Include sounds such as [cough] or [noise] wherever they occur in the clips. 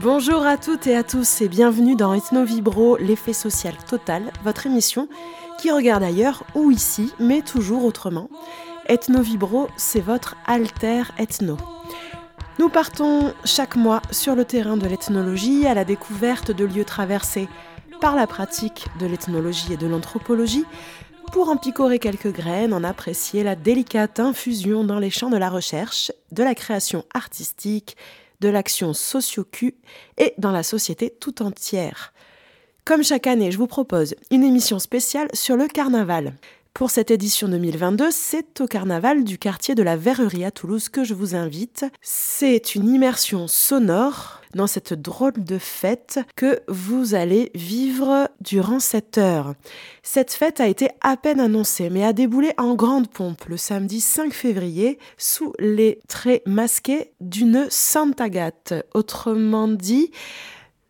Bonjour à toutes et à tous et bienvenue dans Ethno Vibro, l'effet social total, votre émission qui regarde ailleurs ou ici, mais toujours autrement. Ethno Vibro, c'est votre alter ethno. Nous partons chaque mois sur le terrain de l'ethnologie à la découverte de lieux traversés par la pratique de l'ethnologie et de l'anthropologie pour en picorer quelques graines, en apprécier la délicate infusion dans les champs de la recherche, de la création artistique de l'action socio-Q et dans la société tout entière. Comme chaque année, je vous propose une émission spéciale sur le carnaval. Pour cette édition 2022, c'est au carnaval du quartier de la Verrerie à Toulouse que je vous invite. C'est une immersion sonore dans cette drôle de fête que vous allez vivre durant cette heure. Cette fête a été à peine annoncée, mais a déboulé en grande pompe le samedi 5 février sous les traits masqués d'une Sainte Agathe. Autrement dit,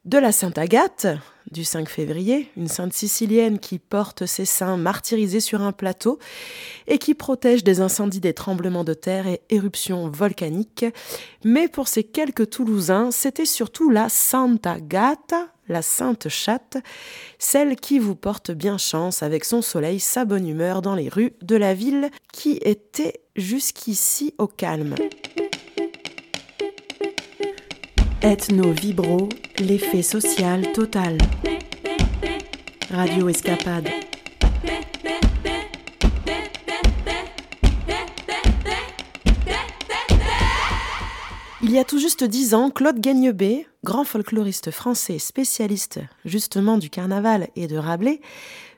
de la Sainte Agathe, du 5 février, une sainte sicilienne qui porte ses seins martyrisés sur un plateau et qui protège des incendies, des tremblements de terre et éruptions volcaniques. Mais pour ces quelques Toulousains, c'était surtout la Santa Gata, la sainte chatte, celle qui vous porte bien chance avec son soleil, sa bonne humeur dans les rues de la ville qui était jusqu'ici au calme. Ethno Vibro, l'effet social total. Radio Escapade. Il y a tout juste dix ans, Claude Gagnebé, grand folkloriste français spécialiste justement du carnaval et de Rabelais,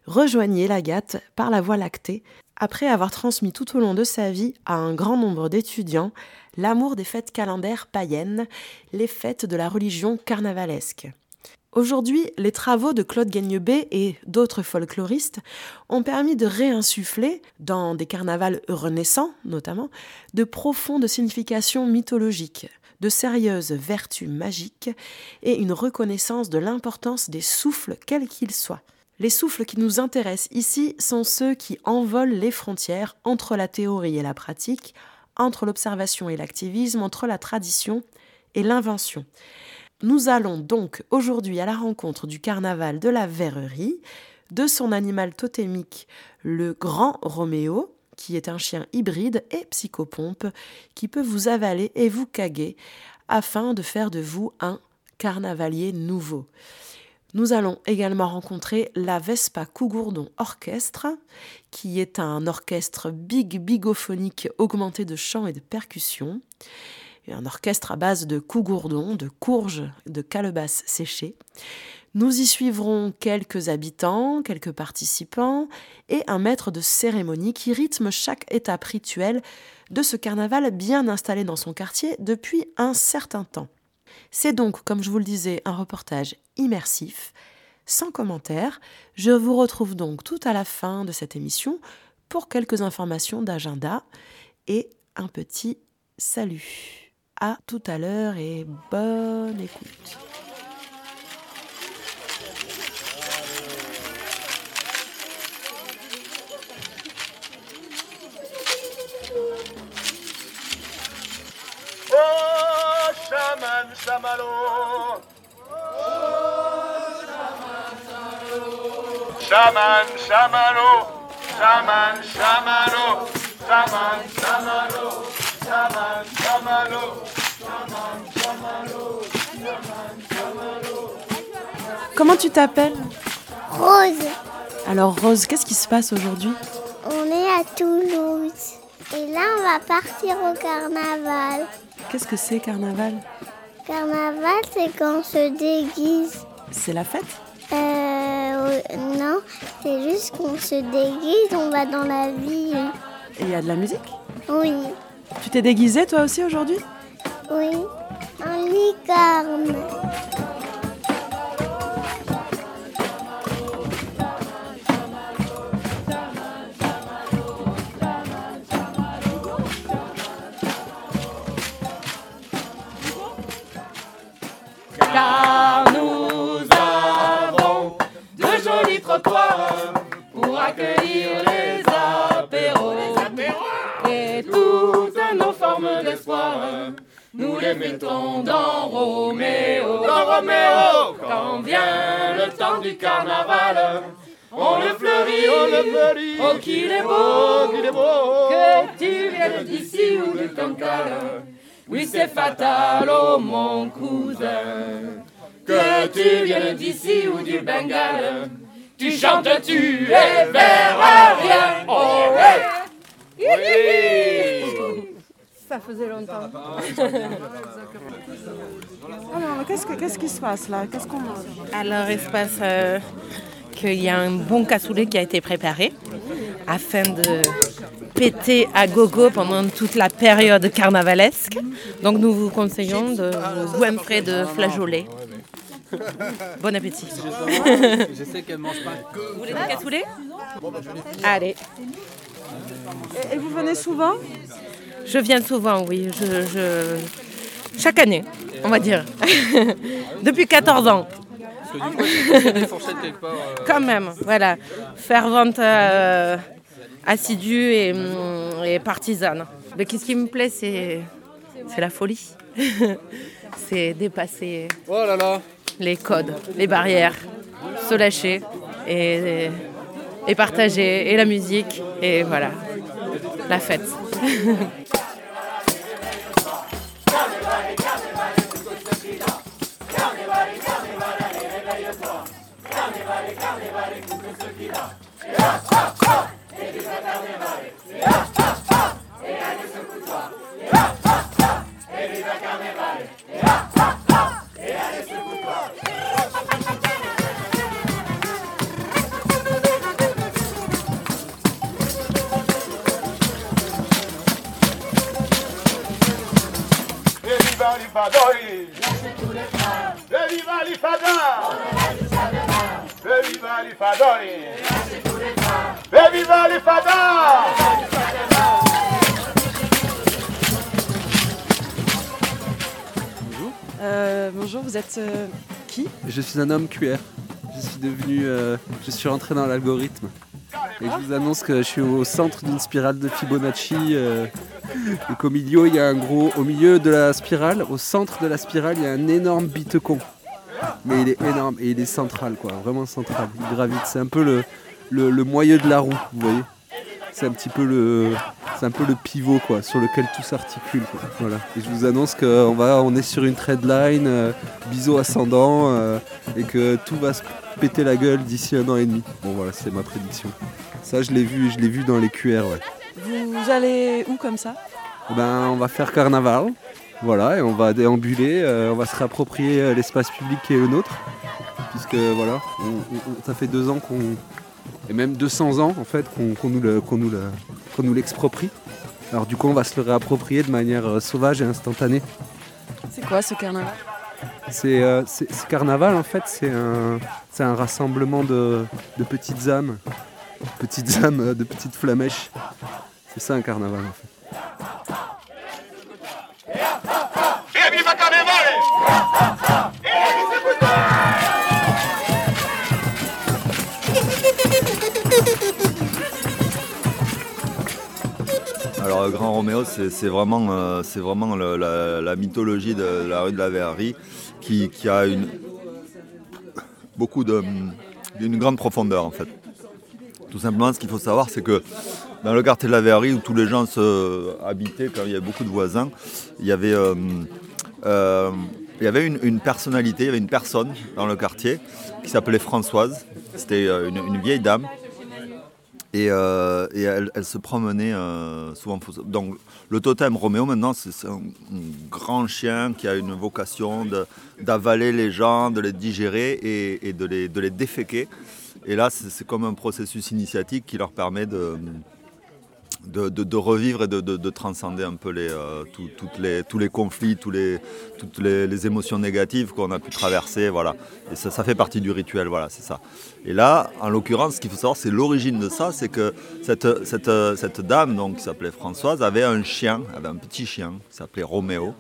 rejoignait l'Agathe par la voie lactée après avoir transmis tout au long de sa vie à un grand nombre d'étudiants l'amour des fêtes calendaires païennes, les fêtes de la religion carnavalesque. Aujourd'hui, les travaux de Claude Gagnebé et d'autres folkloristes ont permis de réinsuffler, dans des carnavals renaissants notamment, de profondes significations mythologiques, de sérieuses vertus magiques et une reconnaissance de l'importance des souffles quels qu'ils soient. Les souffles qui nous intéressent ici sont ceux qui envolent les frontières entre la théorie et la pratique, entre l'observation et l'activisme, entre la tradition et l'invention. Nous allons donc aujourd'hui à la rencontre du carnaval de la verrerie, de son animal totémique, le grand Roméo, qui est un chien hybride et psychopompe, qui peut vous avaler et vous caguer, afin de faire de vous un carnavalier nouveau. Nous allons également rencontrer la Vespa Cougourdon Orchestre, qui est un orchestre big bigophonique augmenté de chants et de percussions. Un orchestre à base de cougourdons, de courges, de calebasses séchées. Nous y suivrons quelques habitants, quelques participants et un maître de cérémonie qui rythme chaque étape rituelle de ce carnaval bien installé dans son quartier depuis un certain temps. C'est donc, comme je vous le disais, un reportage immersif, sans commentaire. Je vous retrouve donc tout à la fin de cette émission pour quelques informations d'agenda et un petit salut. À tout à l'heure et bonne écoute. Chaman, Chaman, chamano, chaman, chamano, chaman, chamano, chaman, chamano, chaman, chamano, chaman, chamano. Comment tu t'appelles Rose. Alors Rose, qu'est-ce qui se passe aujourd'hui On est à Toulouse. Et là, on va partir au carnaval. Qu'est-ce que c'est carnaval Carnaval, c'est quand on se déguise. C'est la fête? Euh, non, c'est juste qu'on se déguise, on va dans la ville. Et il y a de la musique? Oui, Tu t'es déguisé toi aussi aujourd'hui? Oui. Un licorne. Nous les mettons dans Roméo. Dans Roméo. Quand vient le temps du carnaval, on le fleurit, On le fleurit. oh qu'il est beau, Oh, qu'il est beau. que tu viennes d'ici ou du Cancale. Oui, c'est fatal, oh mon cousin, que tu viennes d'ici ou du Bengale. Tu chantes, tu es vers rien. Oh ouais. Ça faisait longtemps. [laughs] Alors, qu'est-ce, que- qu'est-ce qui se passe là? Qu'est-ce qu'on mange? Alors, il se passe euh, qu'il y a un bon cassoulet qui a été préparé afin de péter à gogo pendant toute la période carnavalesque. Donc, nous vous conseillons de vous goinfrer de flageolets. Bon appétit. [laughs] Je sais qu'elle mange pas. Vous voulez du cassoulet? Allez. et, et vous venez souvent? Je viens souvent, oui. Je, je- Chaque année, on va dire. [laughs] Depuis 14 ans. Parce que du coup, c'est c'est des fourchettes quelque part. euh, Quand même, voilà. Fervente, euh, assidue et, hum, et partisane. Mais qu'est-ce qui me plaît, c'est, c'est la folie. [laughs] c'est dépasser Oh là là les codes, les barrières, se lâcher et, et partager, et la musique, et voilà, la fête. Et [laughs] fada. Euh, Bonjour, vous êtes euh, qui? Je suis un homme QR. Je suis devenu. euh, je suis rentré dans l'algorithme. Et je vous annonce que je suis au centre d'une spirale de Fibonacci. euh, et qu'au milieu, il y a un gros. Au milieu de la spirale, au centre de la spirale, il y a un énorme bitecon. Mais il est énorme et il est central, quoi. Vraiment central. Il gravite. C'est un peu le, le, moyeu de la roue, vous voyez. C'est un petit peu le. C'est un peu le pivot quoi, sur lequel tout s'articule. Voilà. Et je vous annonce qu'on on est sur une trendline, euh, biseau ascendant, euh, et que tout va se péter la gueule d'ici un an et demi. Bon voilà, c'est ma prédiction. Ça, je l'ai vu, je l'ai vu dans les QR, ouais. Vous allez où comme ça? Ben, on va faire carnaval, voilà, et on va déambuler, euh, on va se réapproprier euh, l'espace public qui est le nôtre, puisque voilà, on- on- on- ça fait deux ans qu'on, et même 200 ans en fait, qu'on qu'on nous le- qu'on nous le- qu'on nous l'exproprie. Alors du coup, on va se le réapproprier de manière euh, sauvage et instantanée. C'est quoi ce carnaval? C'est euh, c'est- ce carnaval en fait, c'est un, c'est un rassemblement de, de petites âmes, petites âmes, euh, de petites flamèches. C'est ça un carnaval en fait. Alors euh, Grand Roméo, c'est vraiment, euh, vraiment la, mythologie de la rue de la Verrerie qui, a une, beaucoup d'une grande profondeur en fait. Tout simplement, ce qu'il faut savoir, c'est que dans le quartier de la Verrerie, où tous les gens se habitaient, quand il y avait beaucoup de voisins, il y avait, euh, euh, il y avait une, personnalité, il y avait une personne dans le quartier qui s'appelait Françoise. C'était euh, une, vieille dame et, euh, elle, se promenait euh, souvent. Donc le totem Roméo maintenant c'est un, grand chien qui a une vocation d'avaler les gens, de les digérer et, et de, les, de les déféquer. Et là c'est comme un processus initiatique qui leur permet de, revivre et de, de- de transcender un peu euh, tous les conflits, toutes les, émotions négatives qu'on a pu traverser. Voilà. Et ça, fait partie du rituel, voilà, c'est ça. Et là, en l'occurrence, ce qu'il faut savoir, c'est l'origine de ça, c'est que cette dame, donc, qui s'appelait Françoise, avait un chien, avait un petit chien, qui s'appelait Roméo.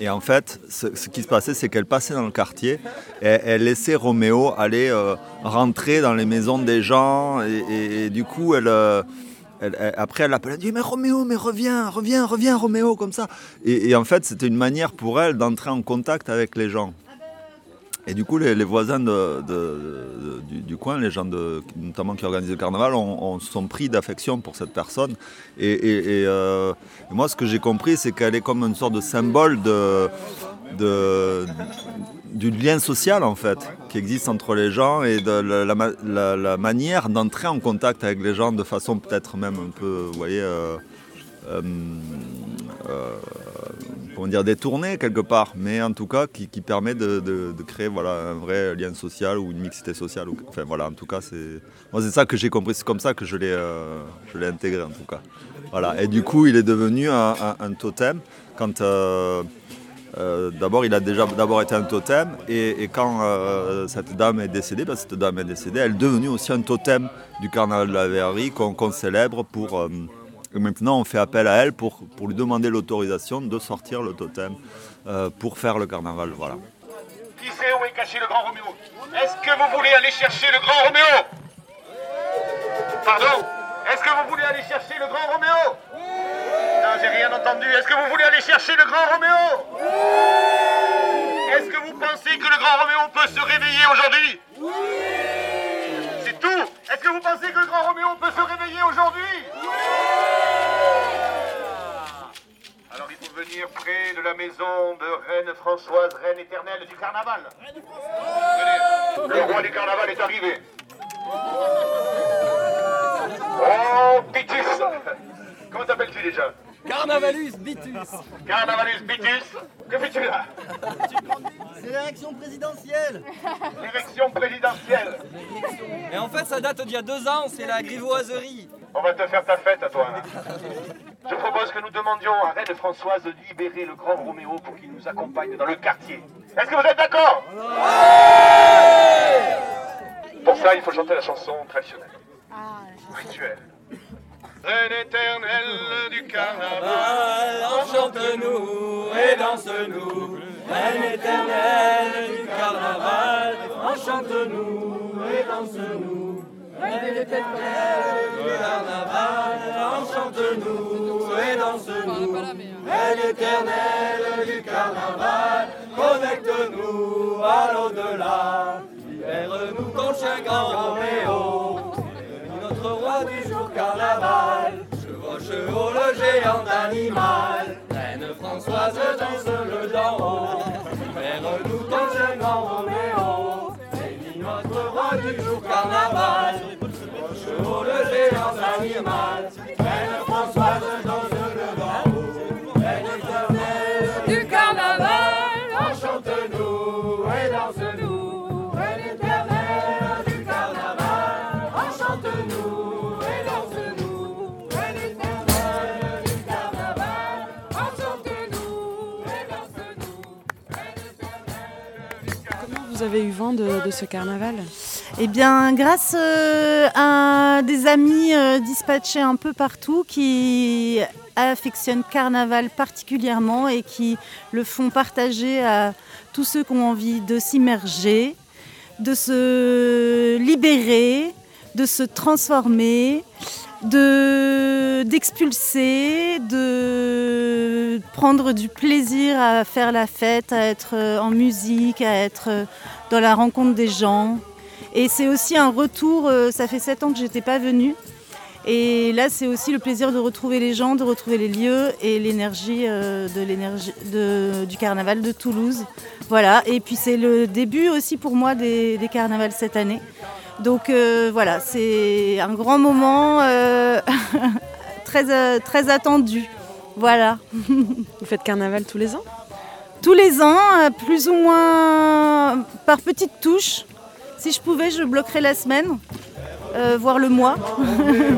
Et en fait, ce, qui se passait, c'est qu'elle passait dans le quartier et elle laissait Roméo aller euh, rentrer dans les maisons des gens. Et, du coup, elle, euh, après, elle l'appelle, elle dit Mais Roméo, mais reviens, reviens, reviens, Roméo, comme ça. Et en fait, c'était une manière pour elle d'entrer en contact avec les gens. Et du coup, les, voisins du, coin, les gens notamment qui organisent le carnaval, ont, ont- sont pris d'affection pour cette personne. Euh, et moi, ce que j'ai compris, c'est qu'elle est comme une sorte de symbole du lien social, en fait, qui existe entre les gens et de la, la ma- la- la manière d'entrer en contact avec les gens de façon peut-être même un peu, vous voyez, euh, euh, comment dire, détournée quelque part, mais en tout cas qui, permet de, créer voilà, un vrai lien social ou une mixité sociale. Enfin voilà, en tout cas, c'est moi c'est ça que j'ai compris, c'est comme ça que je l'ai euh, intégré en tout cas. Voilà. Et du coup, il est devenu un, totem quand euh, euh, d'abord, il a déjà d'abord été un totem, et, quand cette dame est décédée, que cette dame est décédée, elle est devenue aussi un totem du carnaval de la verrerie qu'on célèbre pour. Maintenant, on fait appel à elle pour, pour lui demander l'autorisation de sortir le totem euh, pour faire le carnaval. Voilà. Qui sait où est caché le grand Roméo? Est-ce que vous voulez aller chercher le grand Roméo? Pardon? Est-ce que vous voulez aller chercher le grand Roméo? Non, j'ai rien entendu. Est-ce que vous voulez aller chercher le grand Roméo? Est-ce que vous pensez que le grand Roméo peut se réveiller aujourd'hui? C'est tout. Est-ce que vous pensez que le grand Roméo peut se réveiller aujourd'hui Alors il faut venir près de la maison de Reine Françoise, Reine éternelle du carnaval. Venez, le roi du carnaval est arrivé. Oh, Pitus Comment t'appelles-tu déjà? Carnavalus Bitus. Carnavalus Pitus Que fais-tu là? C'est l'élection présidentielle. L'élection présidentielle. Et en fait, ça date d'il y a deux ans, c'est la grivoiserie. On va te faire ta fête à toi. Je propose que nous demandions à Reine Françoise de libérer le grand Roméo pour qu'il nous accompagne dans le quartier. Est-ce que vous êtes d'accord? Pour ça, il faut chanter la chanson traditionnelle. Rituelle. Reine éternelle du carnaval, Enchante-nous et danse-nous, Reine éternelle du carnaval. Enchante-nous et danse-nous, Reine éternelle du carnaval. Enchante-nous et danse-nous, Reine éternelle du carnaval. Connecte-nous à l'au-delà, libère-nous contre un grand Roméo. Notre roi du jour carnaval, chevauche haut le géant animal. Reine Françoise danse le d'en vous avez eu vent de, ce carnaval Eh bien, grâce euh, à des amis euh, dispatchés un peu partout qui affectionnent Carnaval particulièrement et qui le font partager à tous ceux qui ont envie de s'immerger, de se libérer, de se transformer, de d'expulser, de prendre du plaisir à faire la fête, à être euh, en musique, à être euh, dans la rencontre des gens. Et c'est aussi un retour, euh, ça fait sept ans que j'étais pas venue. Et là, c'est aussi le plaisir de retrouver les gens, de retrouver les lieux et l'énergie du carnaval de Toulouse. Voilà. Et puis c'est le début aussi pour moi des carnavals cette année. Donc euh, voilà, c'est un grand moment euh, [laughs] très, euh, très attendu. Voilà. Vous faites carnaval tous les ans? Tous les ans, plus ou moins par petites touches. Si je pouvais, je bloquerais la semaine, euh, voire le mois. [laughs]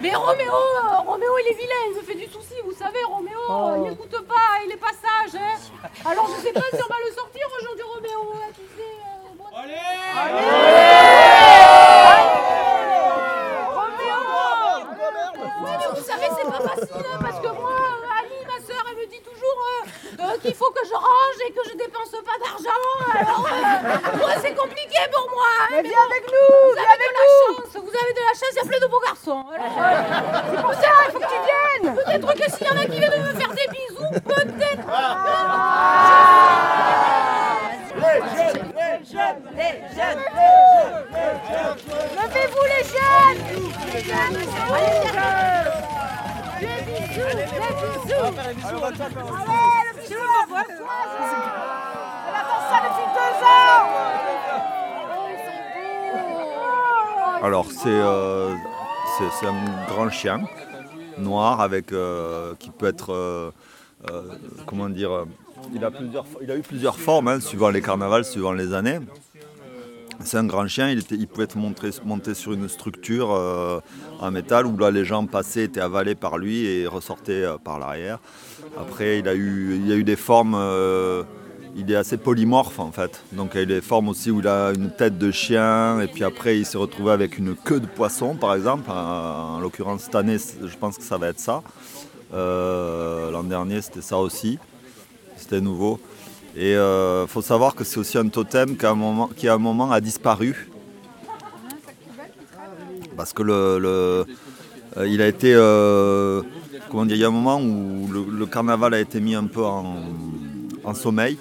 Mais Roméo, euh, Roméo, il est vilain, il me fait du souci. Vous savez, Roméo, euh, il n'écoute pas, il est pas sage. hein. Alors, je sais pas si on va le sortir aujourd'hui, Roméo. hein, tu sais, euh, bon- Oui, mais vous savez, c'est pas facile, hein, parce que moi, euh, Ali, ma soeur, elle me dit toujours euh, euh, qu'il faut que je range et que je dépense pas d'argent. Alors, euh, moi, c'est compliqué pour moi. hein, Mais mais viens bon, avec nous, Vous viens avez avec de la chance, vous avez de la chance, il y a plein de beaux garçons. C'est pour ça, il faut que tu viennes Peut-être que s'il y en a qui viennent me faire des bisous, peut-être. Les jeunes, les jeunes, les jeunes, Levez-vous les jeunes Les jeunes Allez, viens Des bisous, des bisous Allez, le bisou Elle attend ça depuis deux ans Alors c'est euh, c'est- un grand chien noir avec euh, qui peut être euh, euh, comment dire il a eu plusieurs formes hein, suivant les carnavals suivant les années. C'est un grand chien, il, pouvait être monté, sur une structure en métal où là les gens passaient, étaient avalés par lui et ressortaient par l'arrière. Après il a eu, il a eu des formes, il est assez polymorphe en fait. Donc il a eu des formes aussi où il a une tête de chien et puis après il s'est retrouvé avec une queue de poisson par exemple. En, en l'occurrence cette année je pense que ça va être ça. Euh, L'an dernier c'était ça aussi, c'était nouveau. Et il faut savoir que c'est aussi un totem qui à un moment, a disparu. Parce que le, le- euh, il a été. euh, comment dire, il y a un moment où le, carnaval a été mis un peu en sommeil.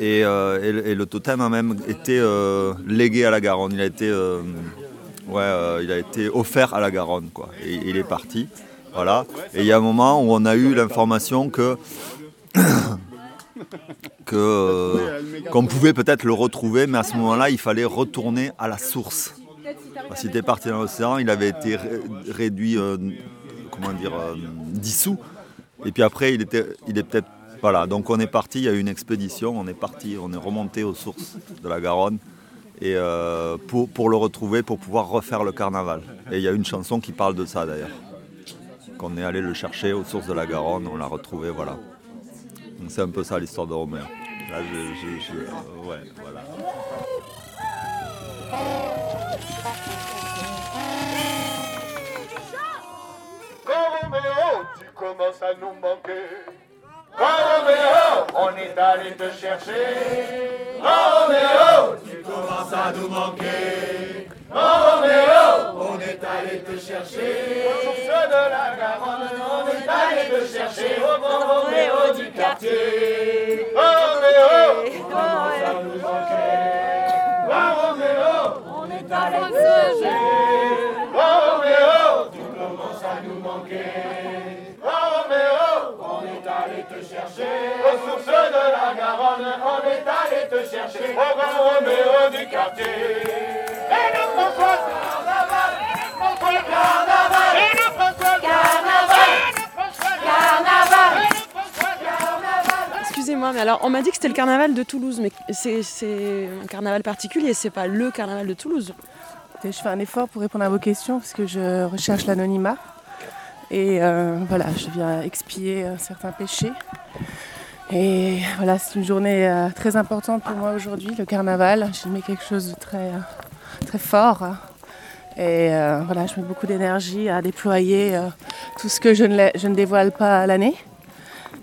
Et, euh, et le- totem a même été euh, légué à la Garonne. Il a été, euh, ouais, il a été offert à la Garonne. Quoi. Et, il est parti. Voilà. Et il y a un moment où on a eu l'information que [coughs] qu'on pouvait peut-être le retrouver, mais à ce moment-là, il fallait retourner à la source. Parce qu'il était parti dans l'océan, il avait été ré- réduit, comment dire, dissous. Et puis après, il était, il est peut-être, voilà. Donc on est parti, il y a eu une expédition, on est parti, on est remonté aux sources de la Garonne. Et euh, pour, le retrouver, pour pouvoir refaire le carnaval. Et il y a une chanson qui parle de ça d'ailleurs. Qu'on est allé le chercher aux sources de la Garonne, on l'a retrouvé, voilà. Donc c'est un peu ça l'histoire de Romer. Là, je, ouais, voilà. Roméo, nous. Roméo, on est allé te chercher. Roméo, tu commences à nous manquer. Roméo, on est allé te chercher. Sources de la Garonne, on est allé te chercher. Au grand Roméo tu commences à nous manquer. Roméo, on est allé te chercher. Tu commences à nous manquer. Grand Roméo, on est allé te chercher. Aux sources de la Garonne, on est allé te chercher. Au grand Roméo du quartier. Et le François Carnaval, et le François Carnaval, et le François Carnaval, et le François Carnaval. Excusez-moi, mais alors on m'a dit que c'était le carnaval de Toulouse, mais c'est c'est un carnaval particulier, c'est pas le carnaval de Toulouse. Je fais un effort pour répondre à vos questions parce que je recherche l'anonymat. Et euh, voilà, je viens expier certains péchés. Et voilà, c'est une journée euh, très importante pour moi aujourd'hui, le carnaval. J'y mets quelque chose de très, très fort. Et euh, voilà, je mets beaucoup d'énergie à déployer tout ce que je ne, je ne dévoile pas à l'année.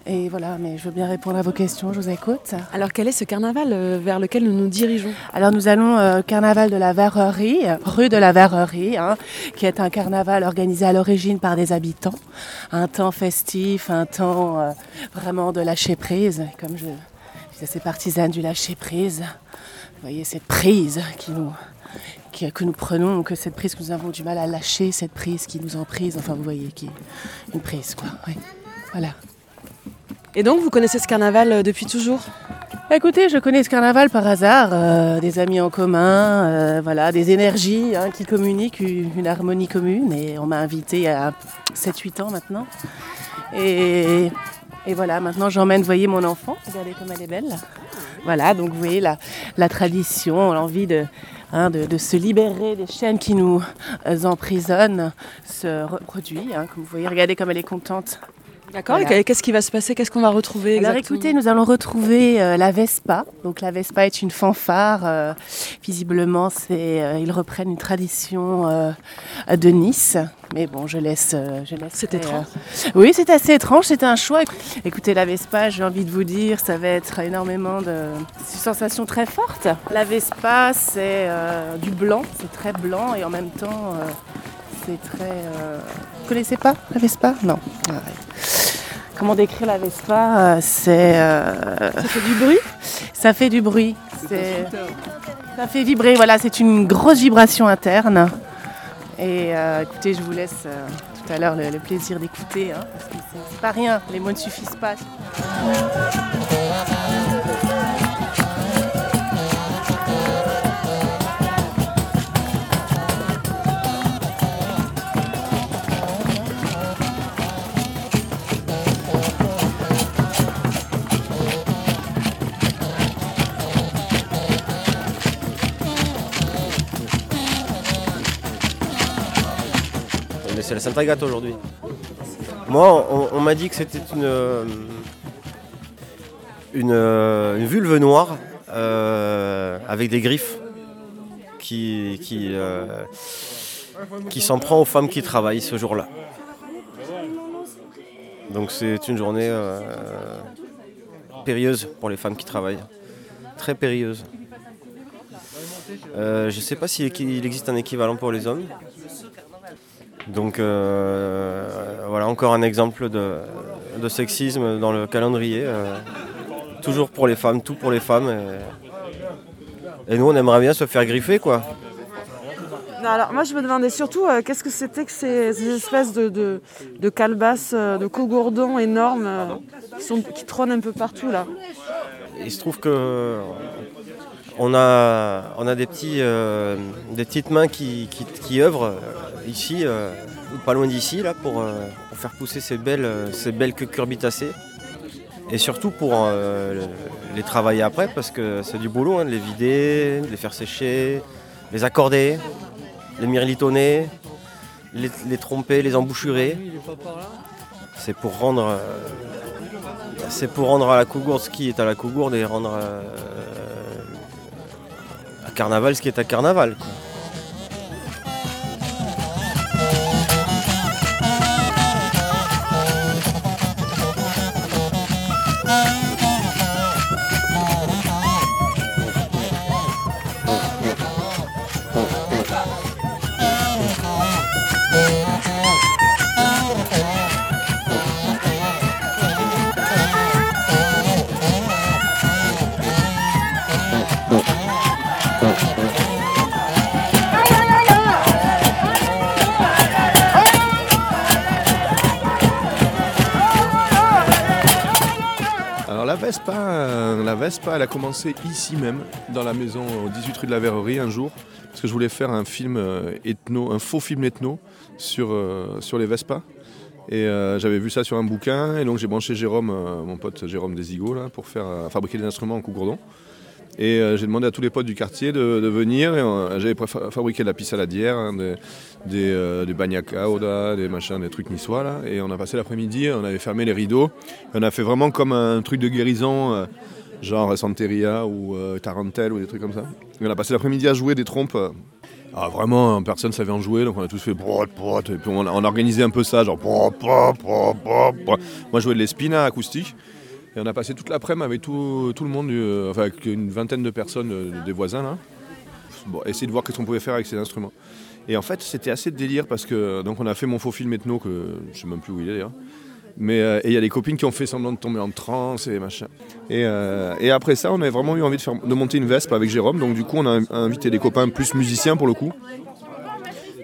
Et voilà, mais je veux bien répondre à vos questions, je vous écoute. Alors quel est ce carnaval euh, vers lequel nous nous dirigeons? Alors nous allons au carnaval de la Verrerie, rue de la Verrerie, hein, qui est un carnaval organisé à l'origine par des habitants. Un temps festif, un temps euh, vraiment de lâcher prise, comme je suis assez partisane du lâcher prise. Vous voyez cette prise qui nous, que nous prenons, que cette prise que nous avons du mal à lâcher, cette prise qui nous emprise, enfin vous voyez, qui une prise quoi. Voilà. Et donc vous connaissez ce carnaval euh, depuis toujours? Écoutez, je connais ce carnaval par hasard, euh, des amis en commun, euh, voilà, des énergies hein, qui communiquent une, harmonie commune. Et on m'a invité a 7-8 ans maintenant. Et, voilà, maintenant j'emmène, voyez mon enfant, regardez comme elle est belle. Voilà, donc vous voyez la, tradition, l'envie de, hein, de, se libérer des chaînes qui nous emprisonnent se reproduit. hein. comme vous voyez, regardez comme elle est contente. D'accord, Voilà. et qu'est-ce qui va se passer? Qu'est-ce qu'on va retrouver Alors écoutez, nous allons retrouver euh, la Vespa. Donc la Vespa est une fanfare. euh, visiblement, c'est euh, ils reprennent une tradition de Nice. Mais bon, je laisse. je laisse C'est étrange. oui, c'est assez étrange. C'est un choix. Écoutez, la Vespa, j'ai envie de vous dire, ça va être énormément de c'est une sensation très forte. La Vespa, c'est du blanc. C'est très blanc et en même temps, c'est très. Vous connaissez pas la Vespa? Non. Ah ouais. Comment décrire la Vespa Euh, C'est. Ça fait du bruit Ça fait du bruit. Ça fait vibrer, voilà, c'est une grosse vibration interne. Et euh, écoutez, je vous laisse euh, tout à l'heure le, le plaisir d'écouter, hein, parce que c'est- c'est pas rien, les mots ne suffisent pas. C'est la Santa Agata aujourd'hui. Moi, on, m'a dit que c'était une, euh, une, euh, une vulve noire euh, avec des griffes qui, qui, qui s'en prend aux femmes qui travaillent ce jour-là. Donc c'est une journée périlleuse pour les femmes qui travaillent. Très périlleuse. Je ne sais pas s'il il existe un équivalent pour les hommes. Donc euh, voilà encore un exemple de, de sexisme dans le calendrier. euh, toujours pour les femmes, tout pour les femmes. Et, et nous on aimerait bien se faire griffer quoi. Non, alors moi je me demandais surtout euh, qu'est-ce que c'était que ces, ces espèces de, de, de calebasses, euh, de cogourdons énormes euh, qui, sont, qui trônent un peu partout là? Il se trouve que on a, des, petits, euh, des petites mains qui, qui, œuvrent euh, ici, euh, pas loin d'ici, là, pour, euh, faire pousser ces belles, ces belles cucurbitacées. Et surtout pour les travailler après, parce que c'est du boulot, hein, de les vider, de les faire sécher, les accorder, les mirlitonner, les, tromper, les embouchurer. C'est pour rendre, c'est pour rendre à la cougourde ce qui est à la cougourde et rendre carnaval ce qui est à carnaval. Commencé ici même, dans la maison au 18 rue de la Verrerie un jour, parce que je voulais faire un film euh, ethno, un faux film ethno sur, euh, sur les Vespa. Et euh, j'avais vu ça sur un bouquin, et donc j'ai branché Jérôme, mon pote Jérôme Desigo, là, pour faire fabriquer des instruments en cougourdon. Et j'ai demandé à tous les potes du quartier de, de venir. J'avais fabriqué de la pisse à la dière, hein, des, des, euh, des des machins, des trucs niçois. Là. Et on a passé l'après-midi, on avait fermé les rideaux. Et on a fait vraiment comme un truc de guérison, genre Santeria ou euh, Tarentelle ou des trucs comme ça. On a passé l'après-midi à jouer des trompes. euh, Ah, vraiment, personne savait en jouer, donc on a tous fait brot, et puis on, a- organisé un peu ça, genre brot. Moi, je jouais de l'espina acoustique, et on a passé toute l'après-midi avec tout, le monde, euh, enfin avec une vingtaine de personnes euh, des voisins là. Bon, essayer de voir qu'est-ce qu'on pouvait faire avec ces instruments. Et en fait, c'était assez délire parce que donc on a fait mon faux film ethno que je sais même plus où il est d'ailleurs. Mais euh, et il y a des copines qui ont fait semblant de tomber en transe et machin. Et, euh, après ça, on avait vraiment eu envie de, faire, de monter une Vespe avec Jérôme. Donc du coup, on a invité des copains plus musiciens pour le coup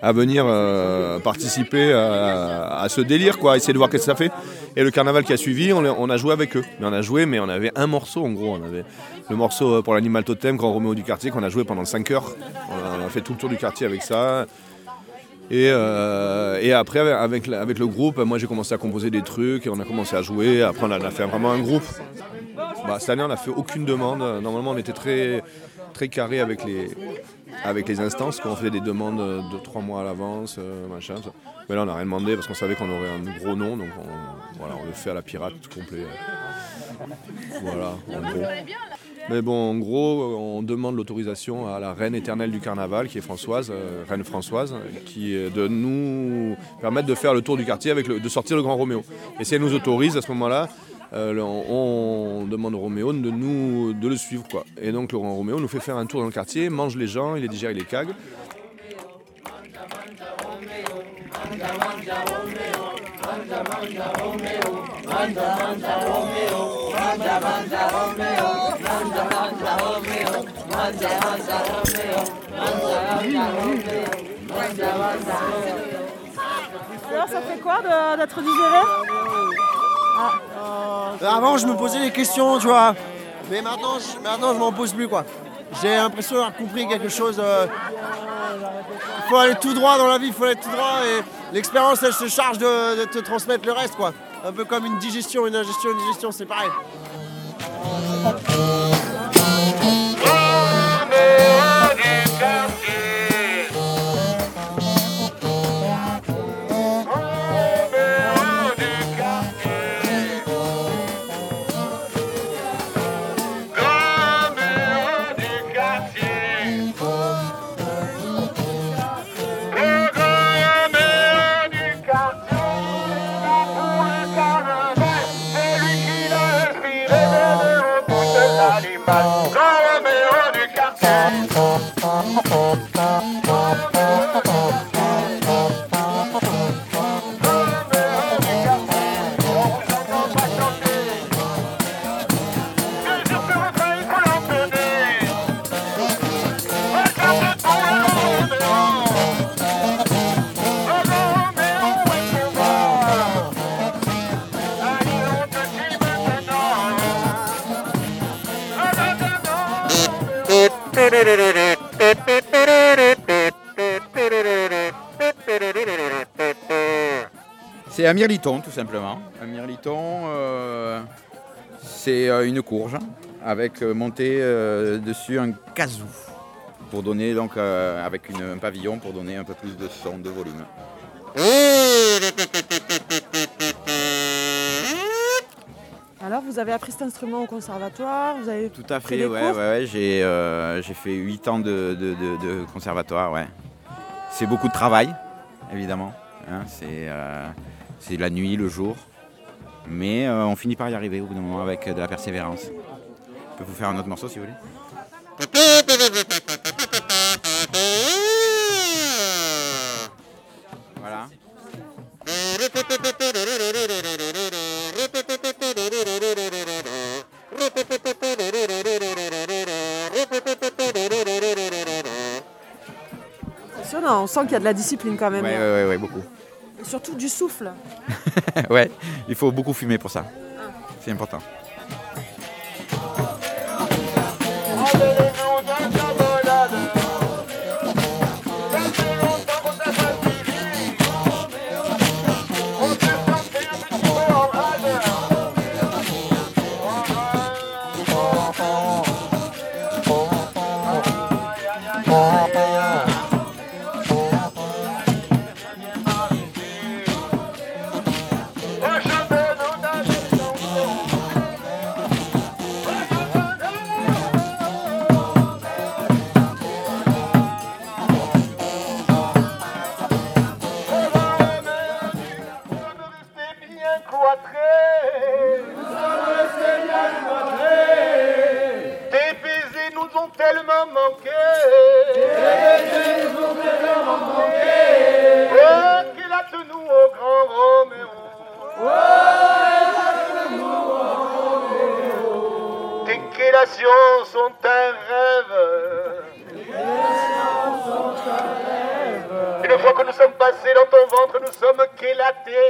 à venir euh, participer à, ce délire, quoi, essayer de voir qu'est-ce que ça fait. Et le carnaval qui a suivi, on, a- joué avec eux. Mais on a joué, mais on avait un morceau en gros. On avait le morceau pour l'animal totem, Grand Roméo du quartier, qu'on a joué pendant 5 heures. On a fait tout le tour du quartier avec ça. Et, euh, et après, avec, le groupe, moi j'ai commencé à composer des trucs et on a commencé à jouer. Après, on a, fait vraiment un groupe. Bah, cette année, on n'a fait aucune demande. Normalement, on était très, très carré avec les, avec les instances, qu'on faisait des demandes de trois mois à l'avance, euh, machin. Mais là, on n'a rien demandé parce qu'on savait qu'on aurait un gros nom, donc on, voilà, on le fait à la pirate complet. Voilà. Mais bon, en gros, on demande l'autorisation à la reine éternelle du carnaval, qui est Françoise, euh, reine Françoise, qui de nous permettre de faire le tour du quartier, avec le- de sortir le Grand Roméo. Et si elle nous autorise à ce moment-là, euh, on demande au Roméo de nous de le suivre quoi. Et donc le Grand Roméo nous fait faire un tour dans le quartier, mange les gens, il les digère, il les cague. Alors, ça fait quoi d'être digéré? Euh, Avant, je me posais des questions, tu vois. Mais maintenant, je, maintenant, m'en pose plus, quoi. J'ai l'impression d'avoir compris quelque chose. euh, Il faut aller tout droit dans la vie, il faut aller tout droit. Et l'expérience, elle se charge de, de te transmettre le reste, quoi. Un peu comme une digestion, une ingestion, une digestion, c'est pareil. Un mirliton, tout simplement. Un mirliton, euh, c'est euh, une courge avec euh, monté dessus un casou pour donner donc avec une- un pavillon pour donner un peu plus de son, de volume. Alors, vous avez appris cet instrument au conservatoire vous avez Tout à fait, ouais, ouais, ouais, j'ai euh, j'ai fait 8 ans de, de- de- de conservatoire, ouais. C'est beaucoup de travail, évidemment. hein, c'est euh, c'est la nuit, le jour. Mais euh, on finit par y arriver au bout d'un moment avec de la persévérance. Je peux vous faire un autre morceau si vous voulez. Voilà. On sent qu'il y a de la discipline quand même. Ouais, ouais, ouais, ouais, beaucoup. Surtout du souffle. [laughs] ouais, il faut beaucoup fumer pour ça. C'est important.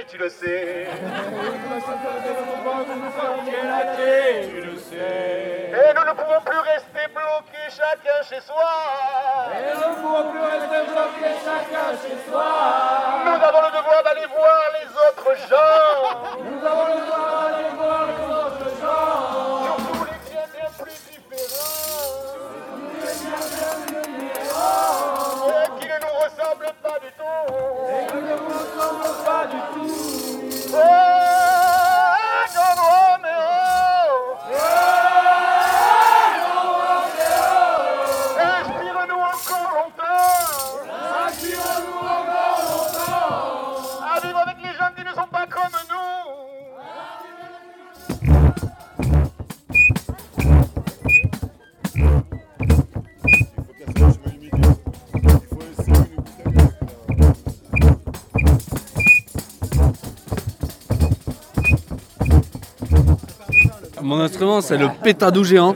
Tu le sais? Et nous ne pouvons plus rester bloqués chacun chez soi. Et nous ne pouvons plus rester bloqués chacun chez soi. Nous avons le devoir d'aller voir les autres gens. Nous avons le devoir d'aller voir les autres gens. Surtout les tiens bien plus différents. Et qui ne nous ressemblent pas du tout. Oh, Mon instrument, c'est le pétadou géant.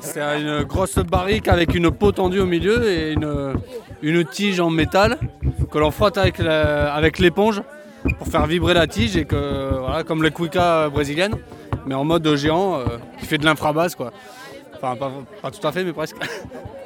C'est une grosse barrique avec une peau tendue au milieu et une, tige en métal que l'on frotte avec l'éponge pour faire vibrer la tige et que, voilà, comme les cuica brésiliennes, mais en mode géant euh, qui fait de l'infrabasse. Enfin, pas tout à fait, mais presque. [laughs]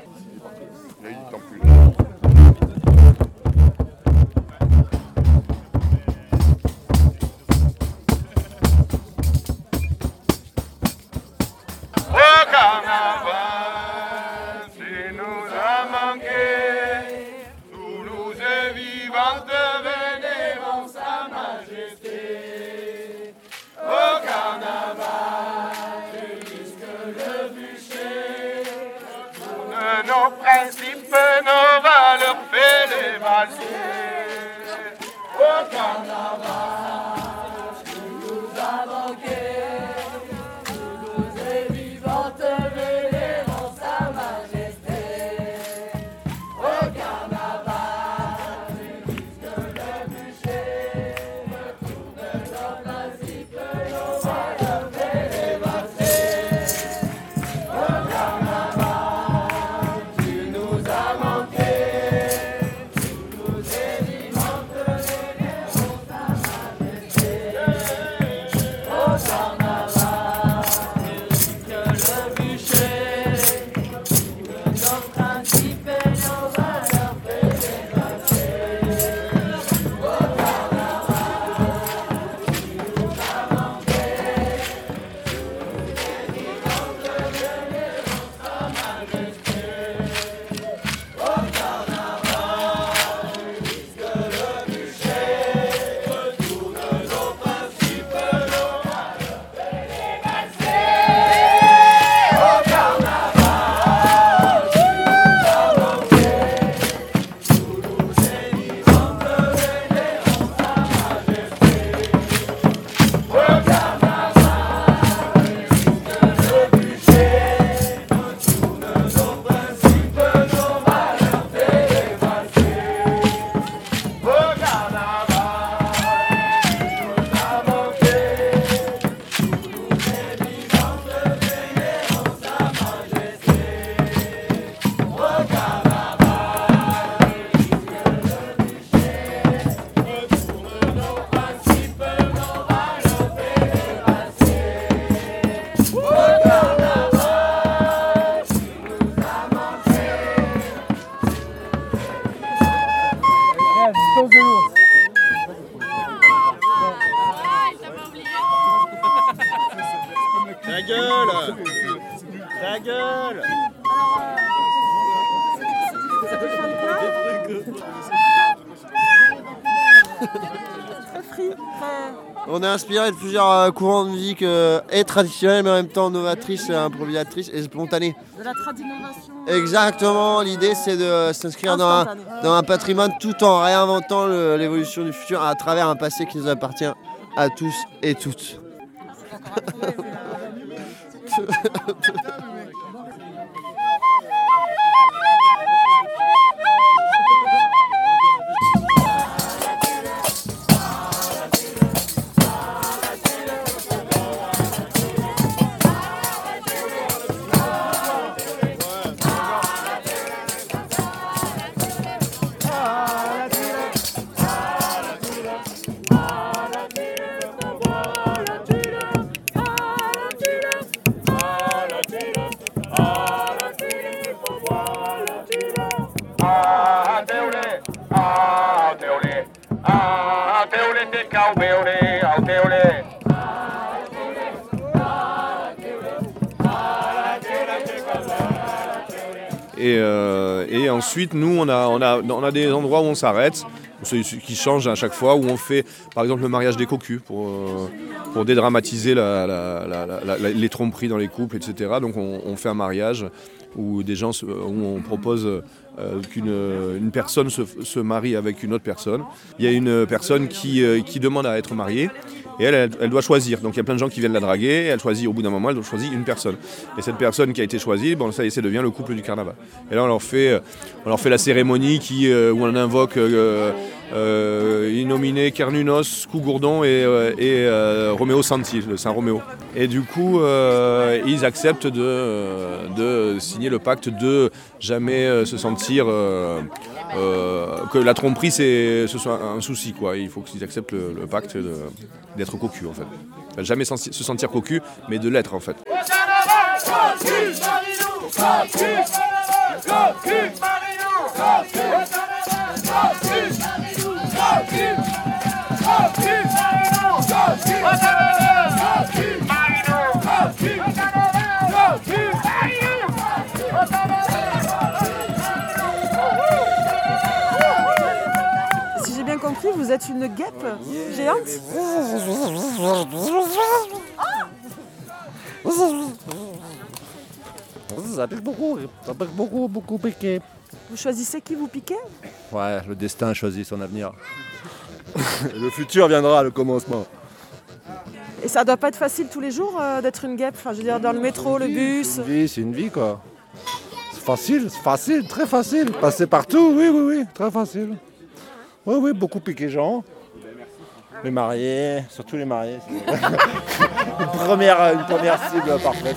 nos principes, nos valeurs, fais les valser. Au carnaval, courants de musique euh, et traditionnels, mais en même temps novatrices, euh, improvisatrices et spontanées. De la. Exactement, l'idée c'est de s'inscrire dans un, dans un patrimoine tout en réinventant l'évolution du futur à travers un passé qui nous appartient à tous et toutes. [laughs] Et, euh, et ensuite, nous, on a, on, a, on a des endroits où on s'arrête, qui changent à chaque fois, où on fait par exemple le mariage des cocus pour, euh, pour dédramatiser la- la- la- les tromperies dans les couples, etc. Donc on, fait un mariage où des gens où on propose euh, qu'une une personne se, marie avec une autre personne. Il y a une personne qui, euh, demande à être mariée. Et elle, doit choisir. Donc il y a plein de gens qui viennent la draguer. Elle choisit, au bout d'un moment, elle doit choisir une personne. Et cette personne qui a été choisie, bon, ça devient le couple du carnaval. Et là, on leur fait, on leur fait la cérémonie euh, où on invoque euh, Innominé, Kernunos, Cougourdon et, euh, euh, Roméo Santi, le Saint Roméo. Et du coup, ils acceptent de, signer le pacte de jamais se sentir que la tromperie c'est ce soit un souci. Il faut qu'ils acceptent le, le pacte d'être cocu en fait. Jamais se sentir cocu, mais de l'être en fait. Si j'ai bien compris, vous êtes une guêpe géante Ça pique beaucoup, ça pique beaucoup, beaucoup piqué. Vous choisissez qui vous piquez Ouais, le destin choisit son avenir. [laughs] le futur viendra, le commencement. Et ça doit pas être facile tous les jours euh, d'être une guêpe. Enfin, je veux dire, dans le métro, le bus. C'est une vie, c'est une vie quoi. C'est facile, c'est facile, très facile. Passer partout, oui, oui, oui, très facile. Oui, oui, beaucoup piqué gens. Les mariés, surtout les mariés. [laughs] une, première, une première cible parfaite.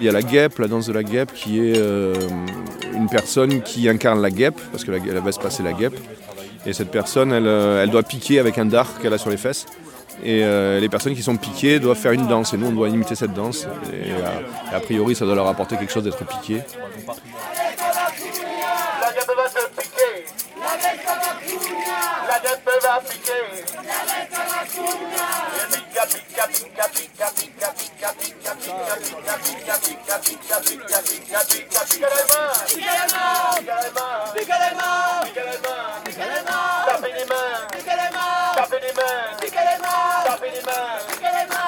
il y a la guêpe, la danse de la guêpe, qui est euh, une personne qui incarne la guêpe, parce que la, la c'est la guêpe. Et cette personne, elle, euh, elle doit piquer avec un dard qu'elle a sur les fesses. Et euh, les personnes qui sont piquées doivent faire une danse. Et nous, on doit imiter cette danse. Et, a priori, ça doit leur apporter quelque chose d'être piqué. La guêpe va te piquer. La guêpe va piquer. Tapez les mains, tapez les mains, tapez les mains, tapez les mains.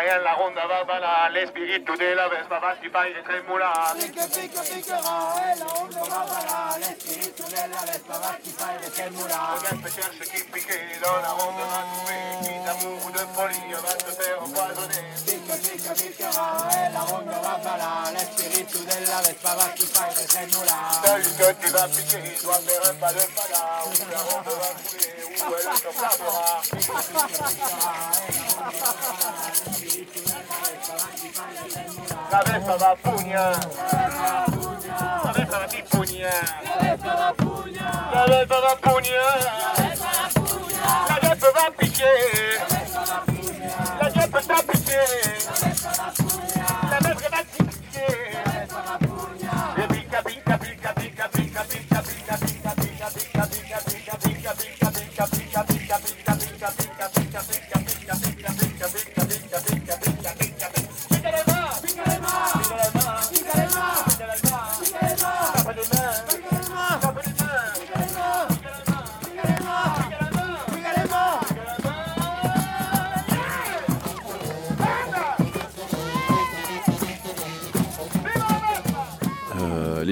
allá la onda va para el espíritu de la va si va y tremular. Pica, pica, picará, en la onda va para el espíritu de la vespa va si va y tremular. Voy a empezar a seguir piquedo, la onda va a subir, quita mucho de polilla, va a toser o cuadro de. Pica, la onda va para el espíritu de la vespa va si va y tremular. Tal y que te va piquer, tu va a pagar, la onda un vuelo que va la onda va para el la va si va. cabeza da puña, cabeza da mi puña, cabeza da puña, cabeza da puña, cabeza da pique, cabeza da pique.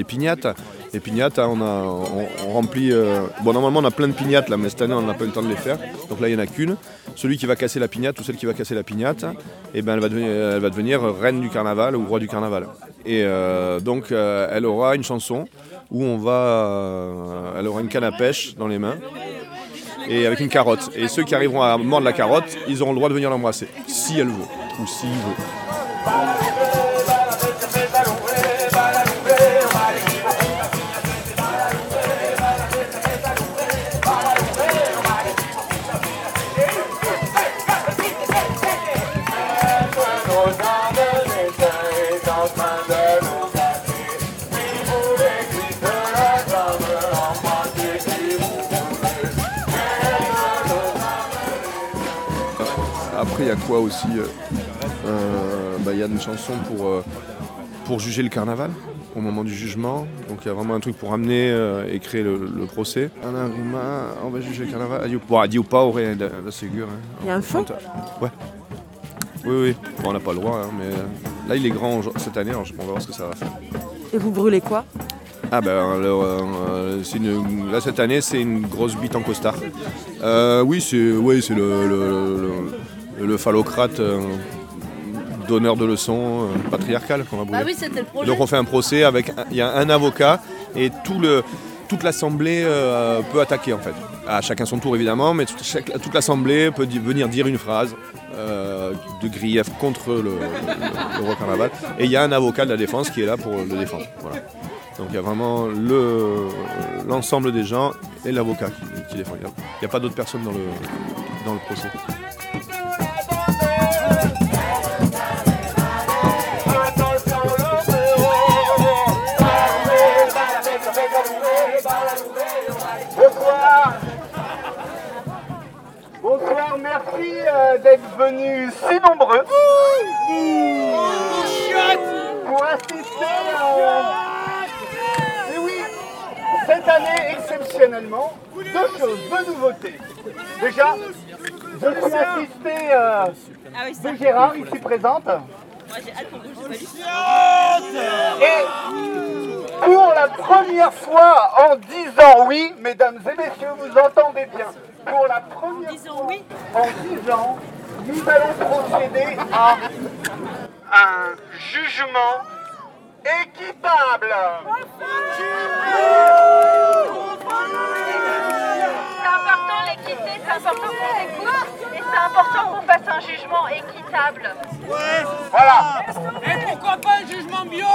Pignates. Les pignates, hein, on, a, on, remplit. euh, bon, normalement, on a plein de pignates là, mais cette année, on n'a pas eu le temps de les faire. Donc là, il n'y en a qu'une. Celui qui va casser la pignate ou celle qui va casser la pignate, eh ben, elle, va devenir, elle va devenir reine du carnaval ou roi du carnaval. Et euh, donc, euh, elle aura une chanson où on va. elle aura une canne à pêche dans les mains et avec une carotte. Et ceux qui arriveront à mordre la carotte, ils auront le droit de venir l'embrasser, si elle veut ou s'il veut. Aussi euh, euh, bah, Il y a une chanson pour, euh, pour juger le carnaval, au moment du jugement. Donc il y a vraiment un truc pour amener euh, et créer le, le procès. Alain Rima, on va juger le carnaval. Adieu, bon, adieu pas, aurait la, la Ségur. hein. Il y a un feu Ouais. Oui, oui. Bon, on n'a pas le droit, hein, mais là, il est grand cette année, alors on va voir ce que ça va faire. Et vous brûlez quoi? Ah ben alors, euh, une- là cette année c'est une grosse bite en costard. Euh, oui c'est oui, c'est le, le, le- le phallocrate euh, donneur de leçons euh, patriarcal qu'on va brûler. Ah oui, c'était le projet. Donc on fait un procès avec un- il y a un avocat et tout le toute l'assemblée euh, peut attaquer en fait. À chacun son tour évidemment, mais toute, chaque- toute l'assemblée peut venir dire une phrase euh, de grief contre le, le- le roi carnaval. Et il y a un avocat de la défense qui est là pour le défendre. Voilà. Donc il y a vraiment le- l'ensemble des gens et l'avocat qui, qui défend. Il n'y a, pas d'autres personnes dans le, dans le procès. Venus si nombreux. Pour assister à... Et oui, cette année, exceptionnellement, deux choses, deux nouveautés. Déjà, je suis assisté euh, de Gérard, ici présente. Et pour la première fois en 10 ans, oui, mesdames et messieurs, vous entendez bien, pour la première fois en 10 ans, nous allons procéder à un jugement équitable. C'est important l'équité, c'est important qu'on écoute et c'est important qu'on fasse un jugement équitable. Voilà. Et pourquoi pas un jugement bio?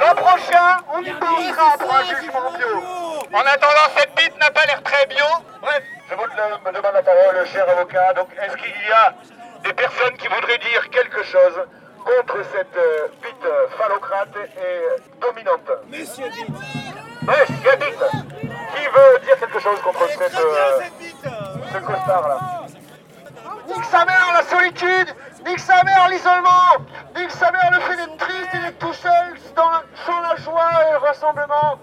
L'an prochain, on y pensera pour un jugement bio. En attendant, cette bite n'a pas l'air très bio. Bref, je vous me demande la parole, cher avocat. Donc, est-ce qu'il y a des personnes qui voudraient dire quelque chose contre cette euh, bite euh, phallocrate et euh, dominante? Monsieur Bite. Monsieur Bite. Qui veut dire quelque chose contre cette, euh, ce costard-là? Nique sa mère la solitude, nique sa mère l'isolement, nique sa mère le fait d'être triste et d'être tout seul dans sans la joie et le rassemblement.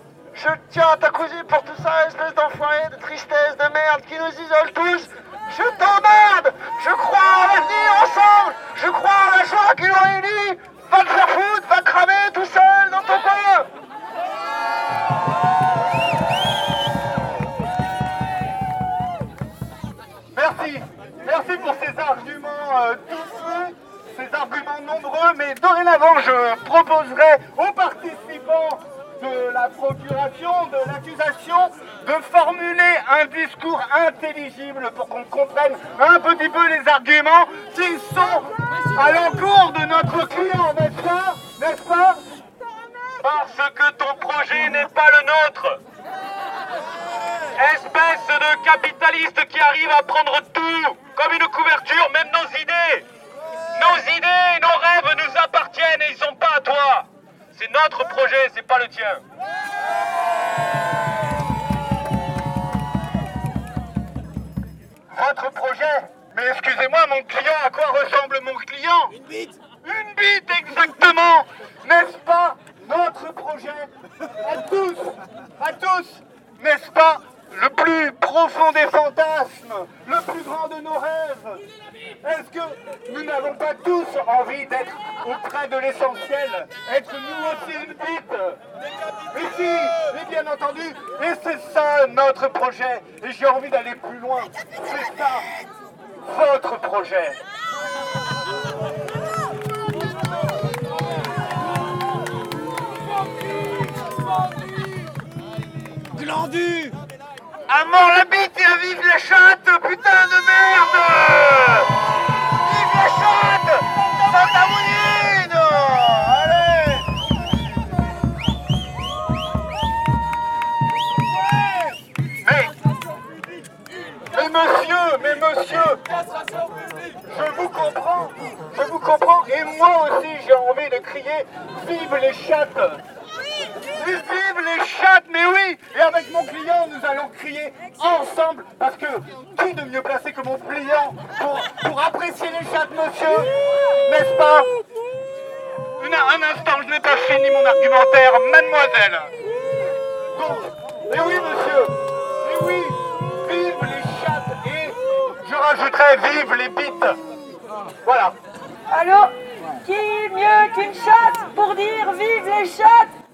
Je tiens à t'accuser pour tout ça, espèce d'enfoiré, de tristesse, de merde qui nous isole tous. Je t'emmerde Je crois à l'avenir ensemble Je crois à la joie qui nous réunit Va te faire foutre, va cramer tout seul dans ton coin Merci. Merci pour ces arguments euh, ces arguments nombreux, mais dorénavant, je proposerai aux participants de la procuration, de l'accusation, de formuler un discours intelligible pour qu'on comprenne un petit peu les arguments qui sont à l'encours de notre client, n'est-ce pas? N'est-ce pas? Parce que ton projet n'est pas le nôtre. Espèce de capitaliste qui arrive à prendre tout comme une couverture, même nos idées. Nos idées, nos rêves nous appartiennent et ils sont pas à toi. C'est notre projet, c'est pas le tien. Votre projet Mais excusez-moi, mon client, à quoi ressemble mon client Une bite. Une bite, exactement. N'est-ce pas notre projet? À tous À tous N'est-ce pas le plus profond des fantasmes Le plus grand de nos rêves. Est-ce que nous n'avons pas tous envie d'être auprès de l'essentiel? Être nous aussi une bite si Et bien entendu Et c'est ça notre projet. Et j'ai envie d'aller plus loin. C'est ça votre projet. Glandu À mort la bite et à vive la chatte, putain de merde. Vive la chatte Santa Mounine Allez. Mais Mais monsieur, mais monsieur Je vous comprends, je vous comprends, et moi aussi j'ai envie de crier Vive les chattes Vive les chattes, mais oui. Et avec mon client, nous allons crier ensemble, parce que qui de mieux placé que mon client pour, pour apprécier les chattes, monsieur? N'est-ce pas? Un instant, je n'ai pas fini mon argumentaire, mademoiselle. Donc, mais oui, monsieur. Mais oui Vive les chattes et je rajouterai vive les bites. Voilà. Alors, qui mieux qu'une chatte pour dire vive les chattes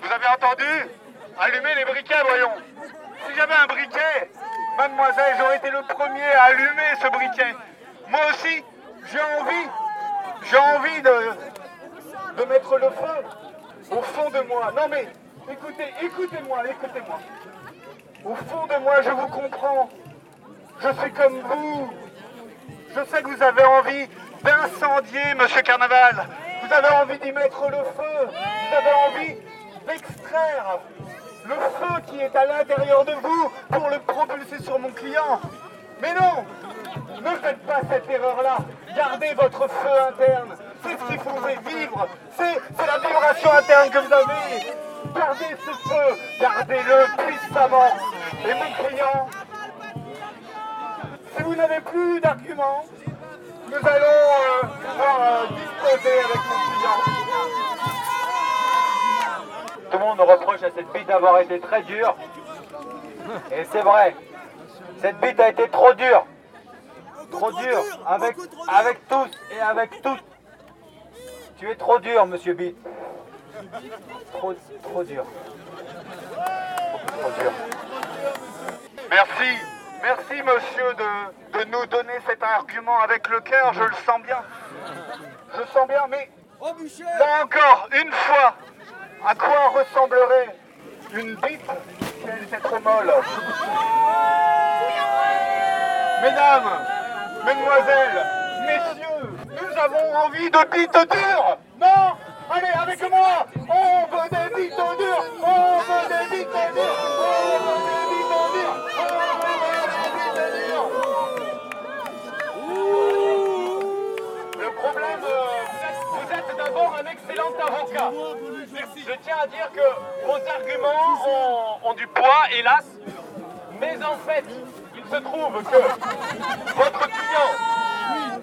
Vous avez entendu Allumez les briquets, voyons. Si j'avais un briquet, mademoiselle, j'aurais été le premier à allumer ce briquet. Moi aussi, j'ai envie, j'ai envie de, de mettre le feu au fond de moi. Non mais, écoutez, écoutez-moi, écoutez-moi. Au fond de moi, je vous comprends. Je suis comme vous. Je sais que vous avez envie d'incendier, monsieur Carnaval. Vous avez envie d'y mettre le feu. Vous avez envie d'extraire le feu qui est à l'intérieur de vous pour le propulser sur mon client. Mais non Ne faites pas cette erreur-là. Gardez votre feu interne. C'est ce qui vous fait vivre. C'est c'est la vibration interne que vous avez. Gardez ce feu. Gardez-le puissamment. Et mon client, si vous n'avez plus d'arguments, nous allons euh, pouvoir euh, disposer avec mon client. Tout le monde reproche à cette bite d'avoir été très dure. Et c'est vrai. Cette bite a été trop dure. Trop dure. Avec, avec tous et avec toutes. Tu es trop dur, monsieur Bite. Trop, trop dur. Trop dur. Merci, merci monsieur de, de nous donner cet argument avec le cœur, je le sens bien. Je le sens bien, mais là encore, une fois, à quoi ressemblerait une bite si elle était trop molle? Mesdames, mesdemoiselles, messieurs, nous avons envie de bites dures. Non Allez, avec moi On veut des bites dures On veut des bites dures Je tiens à dire que vos arguments ont, ont du poids, hélas. Mais en fait, il se trouve que votre client,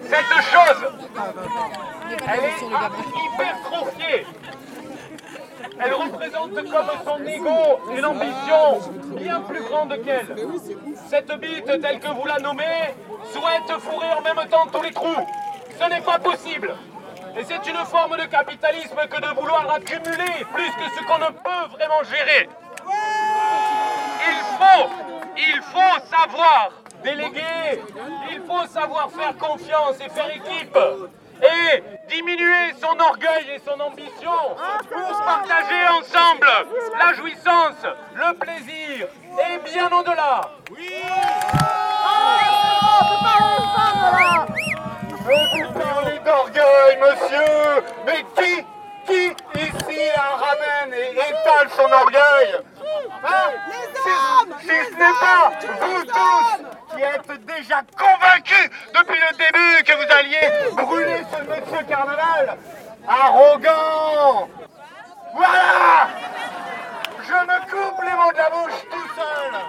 cette chose, elle est hypertrophiée. Elle représente comme son ego une ambition bien plus grande qu'elle. Cette bite, telle que vous la nommez, souhaite fourrer en même temps tous les trous. Ce n'est pas possible. Et c'est une forme de capitalisme que de vouloir accumuler plus que ce qu'on ne peut vraiment gérer. Il faut, il faut savoir Délégué, il faut savoir faire confiance et faire équipe. Et diminuer son orgueil et son ambition pour partager ensemble la jouissance, le plaisir et bien au-delà. Mais vous parlez d'orgueil, monsieur. Mais qui, qui ici la ramène et étale son orgueil Hein si, si ce n'est pas vous tous qui êtes déjà convaincus depuis le début que vous alliez brûler ce monsieur carnaval. Arrogant. Voilà. Je me coupe les mots de la bouche tout seul.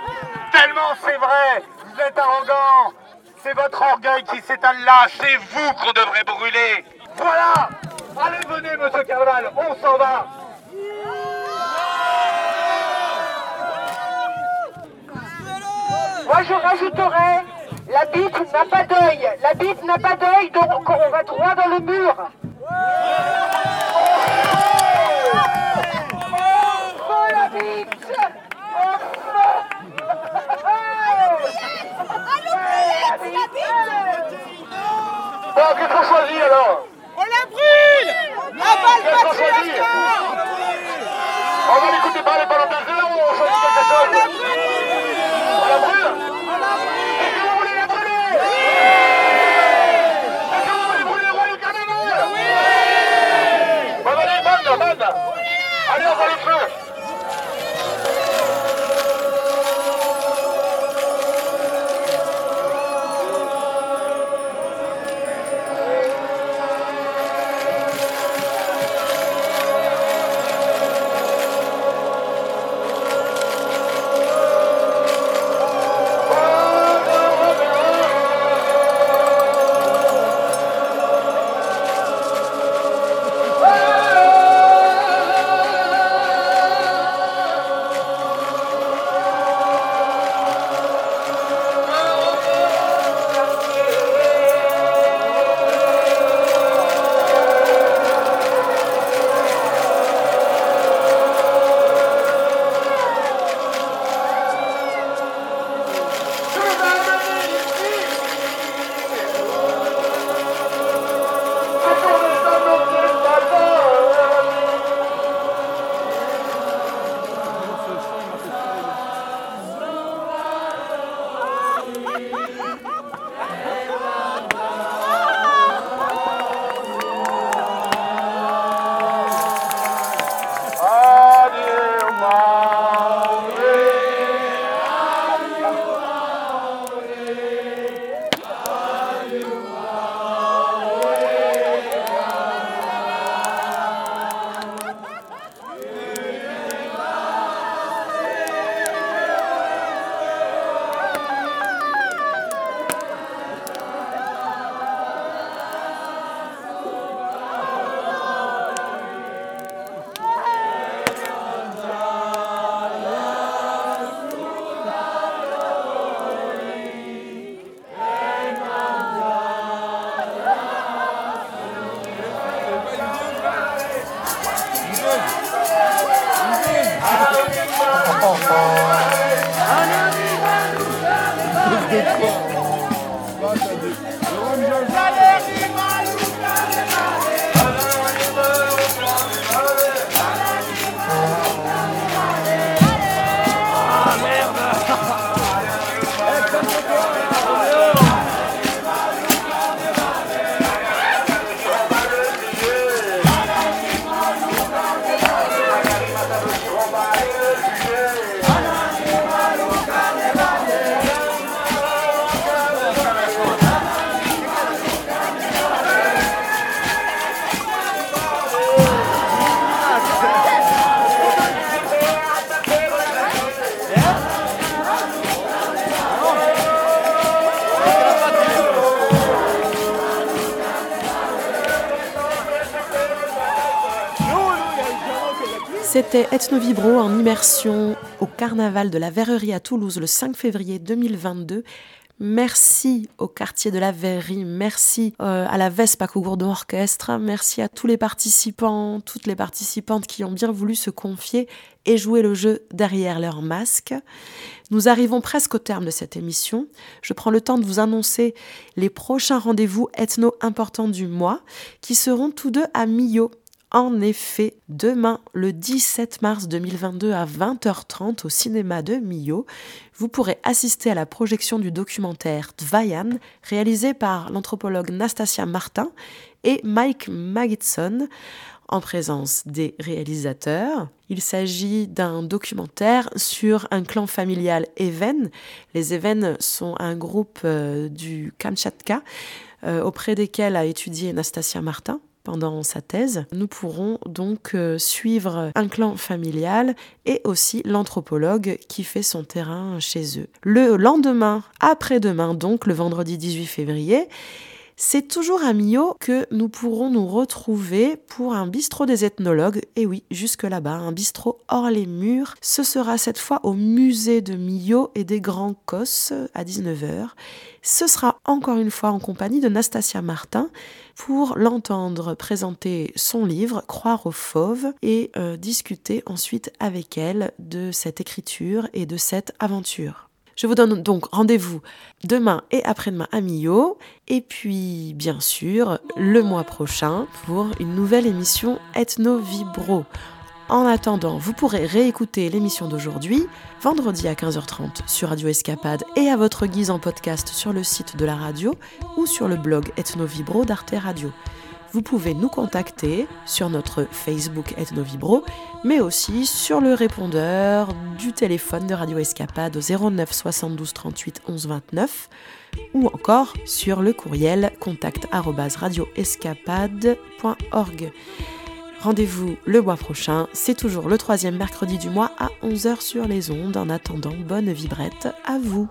Tellement c'est vrai Vous êtes arrogant C'est votre orgueil qui s'étale là. C'est vous qu'on devrait brûler. Voilà. Allez, venez, monsieur Carnaval, on s'en va. Moi, je rajouterais, la bite n'a pas d'œil. La bite n'a pas d'œil, donc on va droit dans le mur. Bon, qu'est-ce qu'on choisit alors On la brûle La balle patriarcat On va l'écouter parler pendant 15 heures ou on choisit quelque chose. On la brûle Est-ce que vous voulez la brûler Est-ce que vous voulez brûler le roi du carnaval Oui Bon, allez, on va Ethno Vibro en immersion au carnaval de la Verrerie à Toulouse le 5 février 2022. Merci au quartier de la Verrerie, merci euh, à la Vespa Cougourdon Orchestre, merci à tous les participants, toutes les participantes qui ont bien voulu se confier et jouer le jeu derrière leur masque. Nous arrivons presque au terme de cette émission. Je prends le temps de vous annoncer les prochains rendez-vous ethno importants du mois qui seront tous deux à Millau en effet, demain, le 17 mars 2022 à 20h30 au cinéma de Millau, vous pourrez assister à la projection du documentaire Dvayan, réalisé par l'anthropologue Nastasia Martin et Mike Magidson, en présence des réalisateurs. Il s'agit d'un documentaire sur un clan familial Even. Les Even sont un groupe euh, du Kamchatka euh, auprès desquels a étudié Nastasia Martin pendant sa thèse. Nous pourrons donc euh, suivre un clan familial et aussi l'anthropologue qui fait son terrain chez eux. Le lendemain, après-demain, donc le vendredi 18 février, c'est toujours à Millau que nous pourrons nous retrouver pour un bistrot des ethnologues. Et oui, jusque là-bas, un bistrot hors les murs. Ce sera cette fois au musée de Millau et des Grands Cosses à 19h. Ce sera encore une fois en compagnie de Nastasia Martin pour l'entendre présenter son livre Croire aux fauves et euh, discuter ensuite avec elle de cette écriture et de cette aventure. Je vous donne donc rendez-vous demain et après-demain à Millau, et puis bien sûr le mois prochain pour une nouvelle émission Ethno Vibro. En attendant, vous pourrez réécouter l'émission d'aujourd'hui vendredi à 15h30 sur Radio Escapade et à votre guise en podcast sur le site de la radio ou sur le blog Ethno Vibro d'Arte Radio vous pouvez nous contacter sur notre Facebook Ethnovibro, mais aussi sur le répondeur du téléphone de Radio Escapade au 09 72 38 11 29 ou encore sur le courriel contact radioescapade.org. Rendez-vous le mois prochain, c'est toujours le troisième mercredi du mois à 11h sur les ondes. En attendant, bonne vibrette à vous.